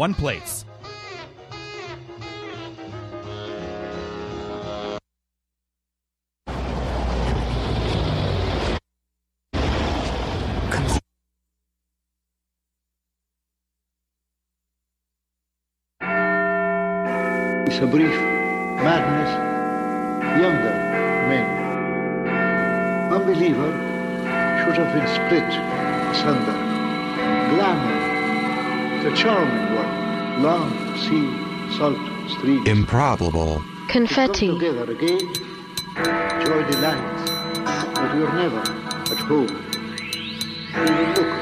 one place. It's a brief Improbable. Confetti. Together again, joy delights, but we're never at home. We will look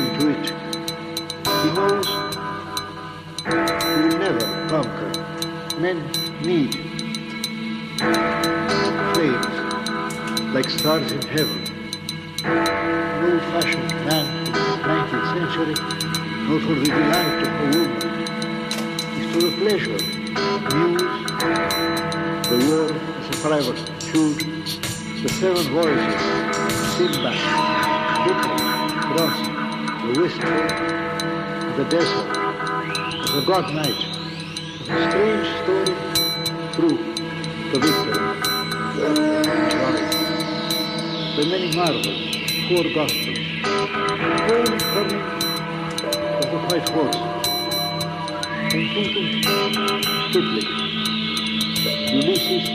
into it. He knows we will never conquer. Men need flames like stars in heaven. An old-fashioned man in the 19th century, not for the delight of a woman, is for the pleasure, news, the war is a private feud, the seven voices, Simba, Buddha, Cross, the wistful, the desert, the God night, a strange story, true, the victory, joy. The many marvels, four gospels, all coming of the white horse, and thinking Sputnik, Ulysses,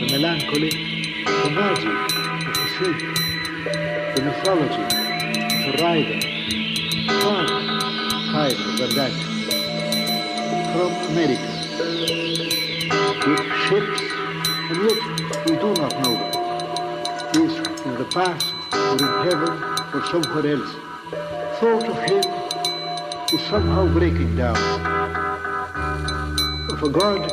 the melancholy, the magic of the sea, the mythology of the rider, far higher than that. From America, with ships, and yet we do not know them. Is in the past, or in heaven, or somewhere else. Thought of him is somehow breaking down. Of a God,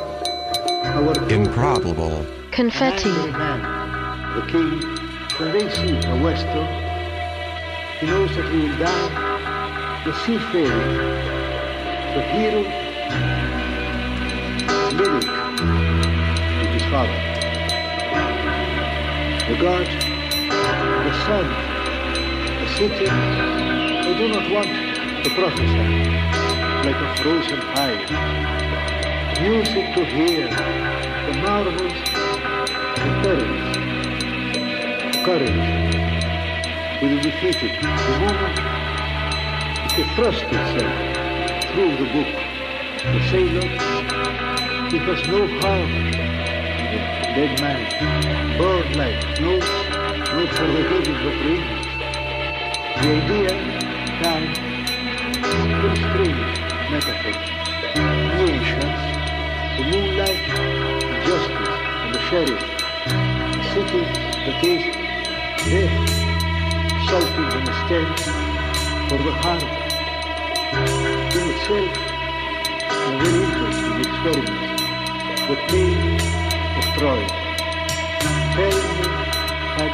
our true Improbable. Confetti. the king, when they see a western, he knows that he will die the seafaring, the hero, lyric with his father. The God, the sun, the city, they do not want to prophesy like a frozen fire. Music to hear, the marvels, the perils, courage with the defeated. The moment it thrust itself through the book. The sailor, he has no harm. The dead man, bird-like, notes, notes for the rings. The idea, time, strange metaphors. Moonlight, the justice, and the sheriff. The city that is death, shouting and stench for the heart. In itself, a very interesting experiment. The pain of Troy. Helmet had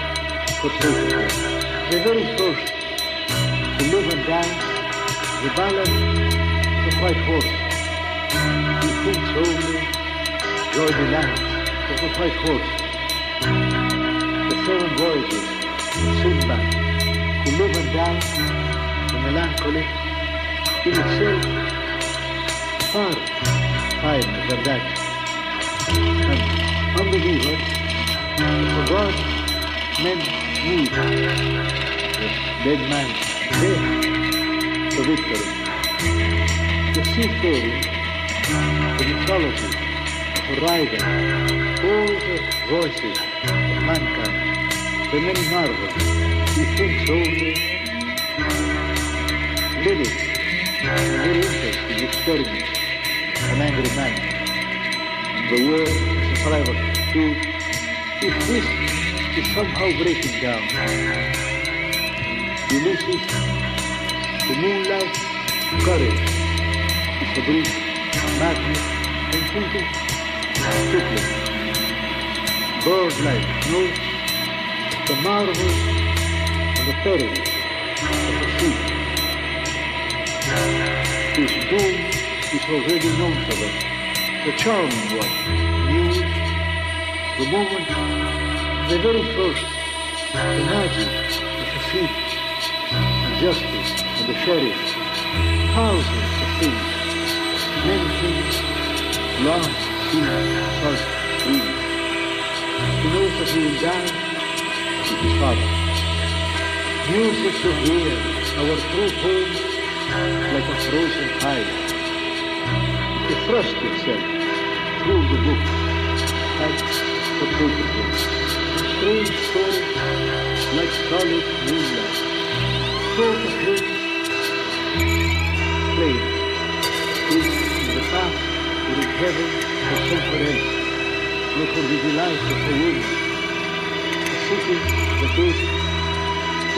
forsaken her. The very first to live and dance, the ballad the white horse. He thinks only joy delight of the white horse. The seven voyages of Sinbad, who live and dance, the melancholy, in itself far finer than that. And unbelievers, for God, men need the dead man, death, the victory. The seafaring, the mythology of a rider, all the voices of mankind, the many marvels, he thinks only lyrics, a very interesting experiment, an angry man. The world is a private truth. If this is somehow breaking down, Ulysses, the moonlight, courage, is a brief madness and thinking quickly. Bird-like notes, the marvels and the perils of the sea. His doom is already known to them. The charming one, news, the moment, the very first, the magic of the sea, and justice and the sheriff, thousands of things Lord sees us through. He knows that we will die with his Father. Music to hear our true home like a frozen tide. It thrust itself through the book like the photograph. Strange stories like solid moonlight. So heaven or somewhere else. Not for the delight of a woman. A city that is,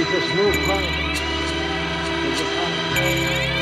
it has no power. But the power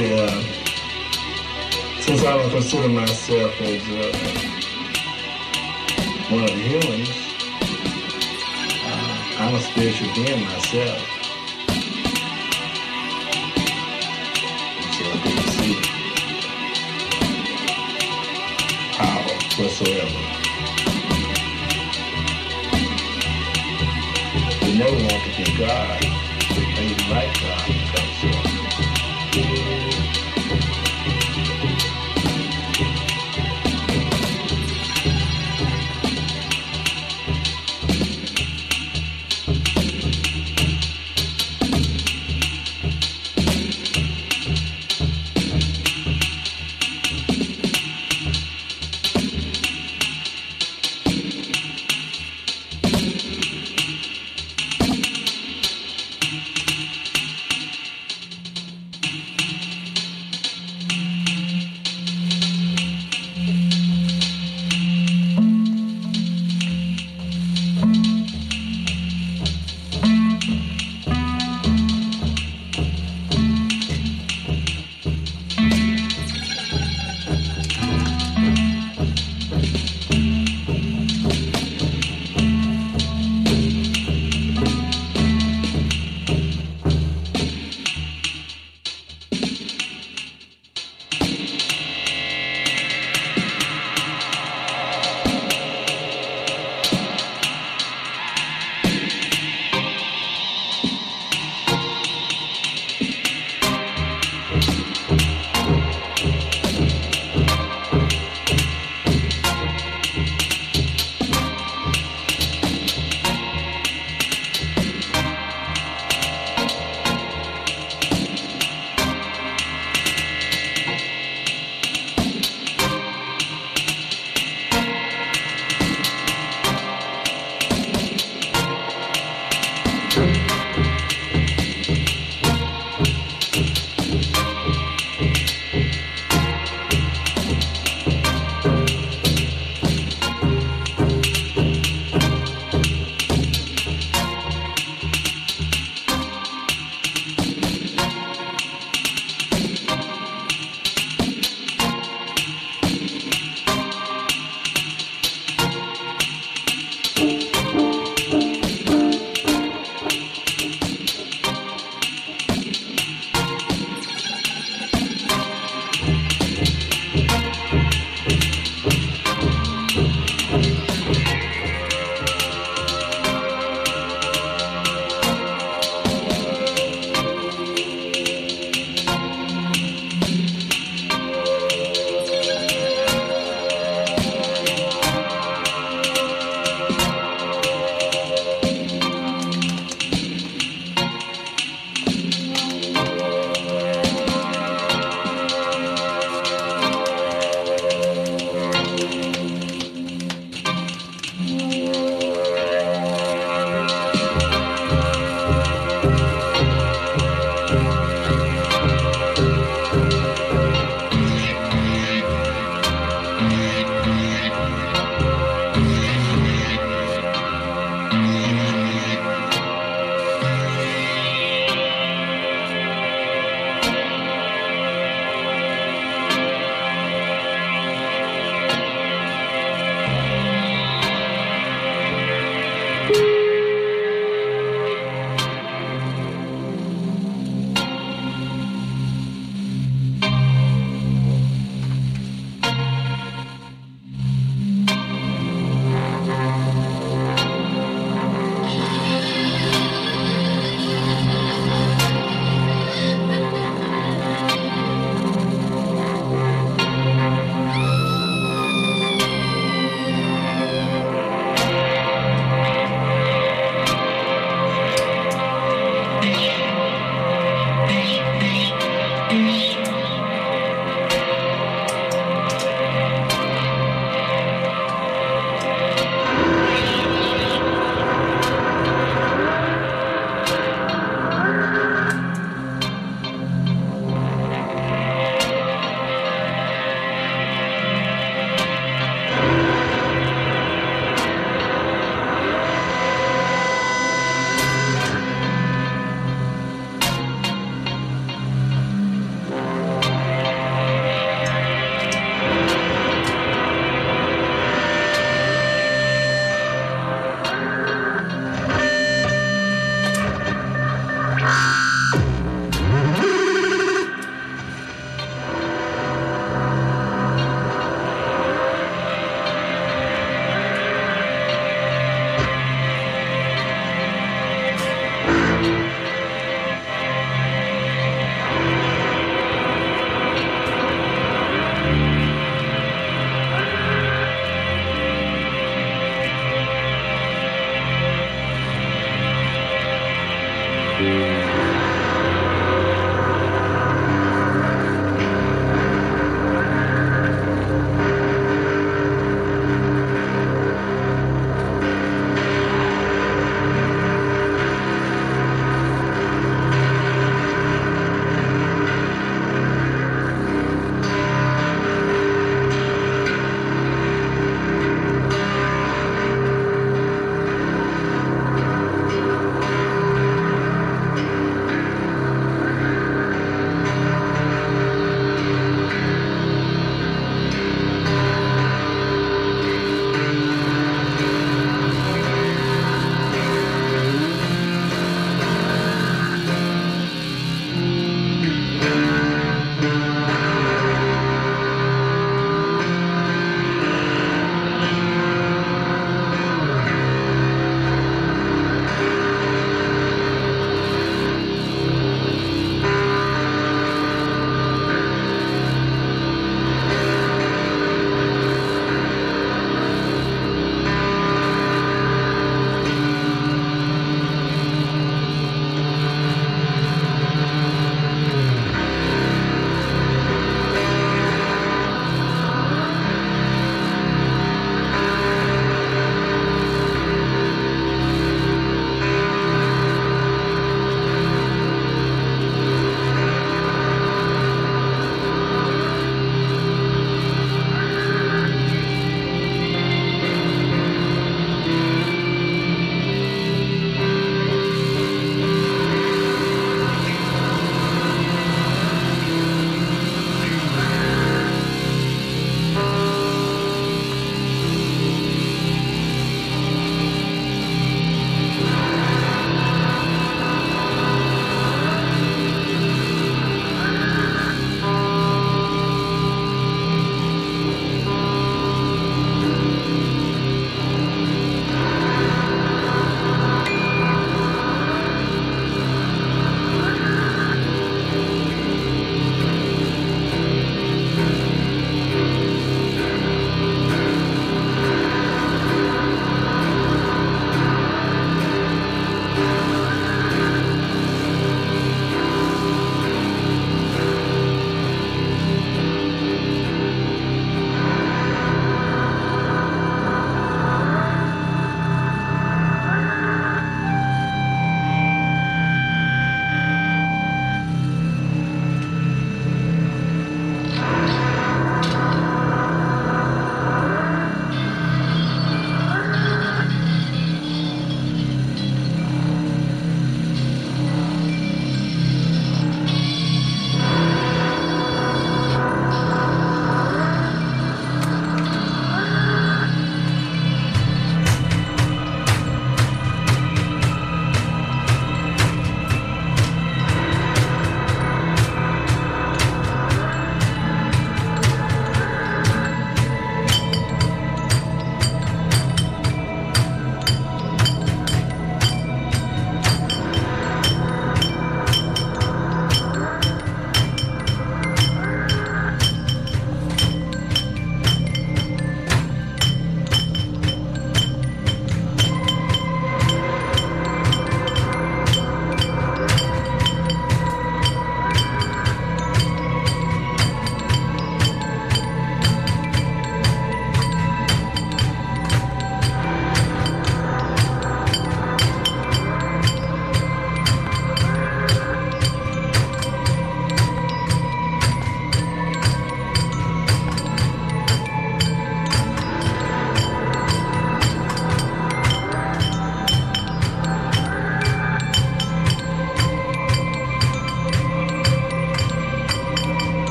uh, since I don't consider myself as uh, one of the humans, uh, I'm a spiritual being myself. So I didn't see how whatsoever. We never want to be God,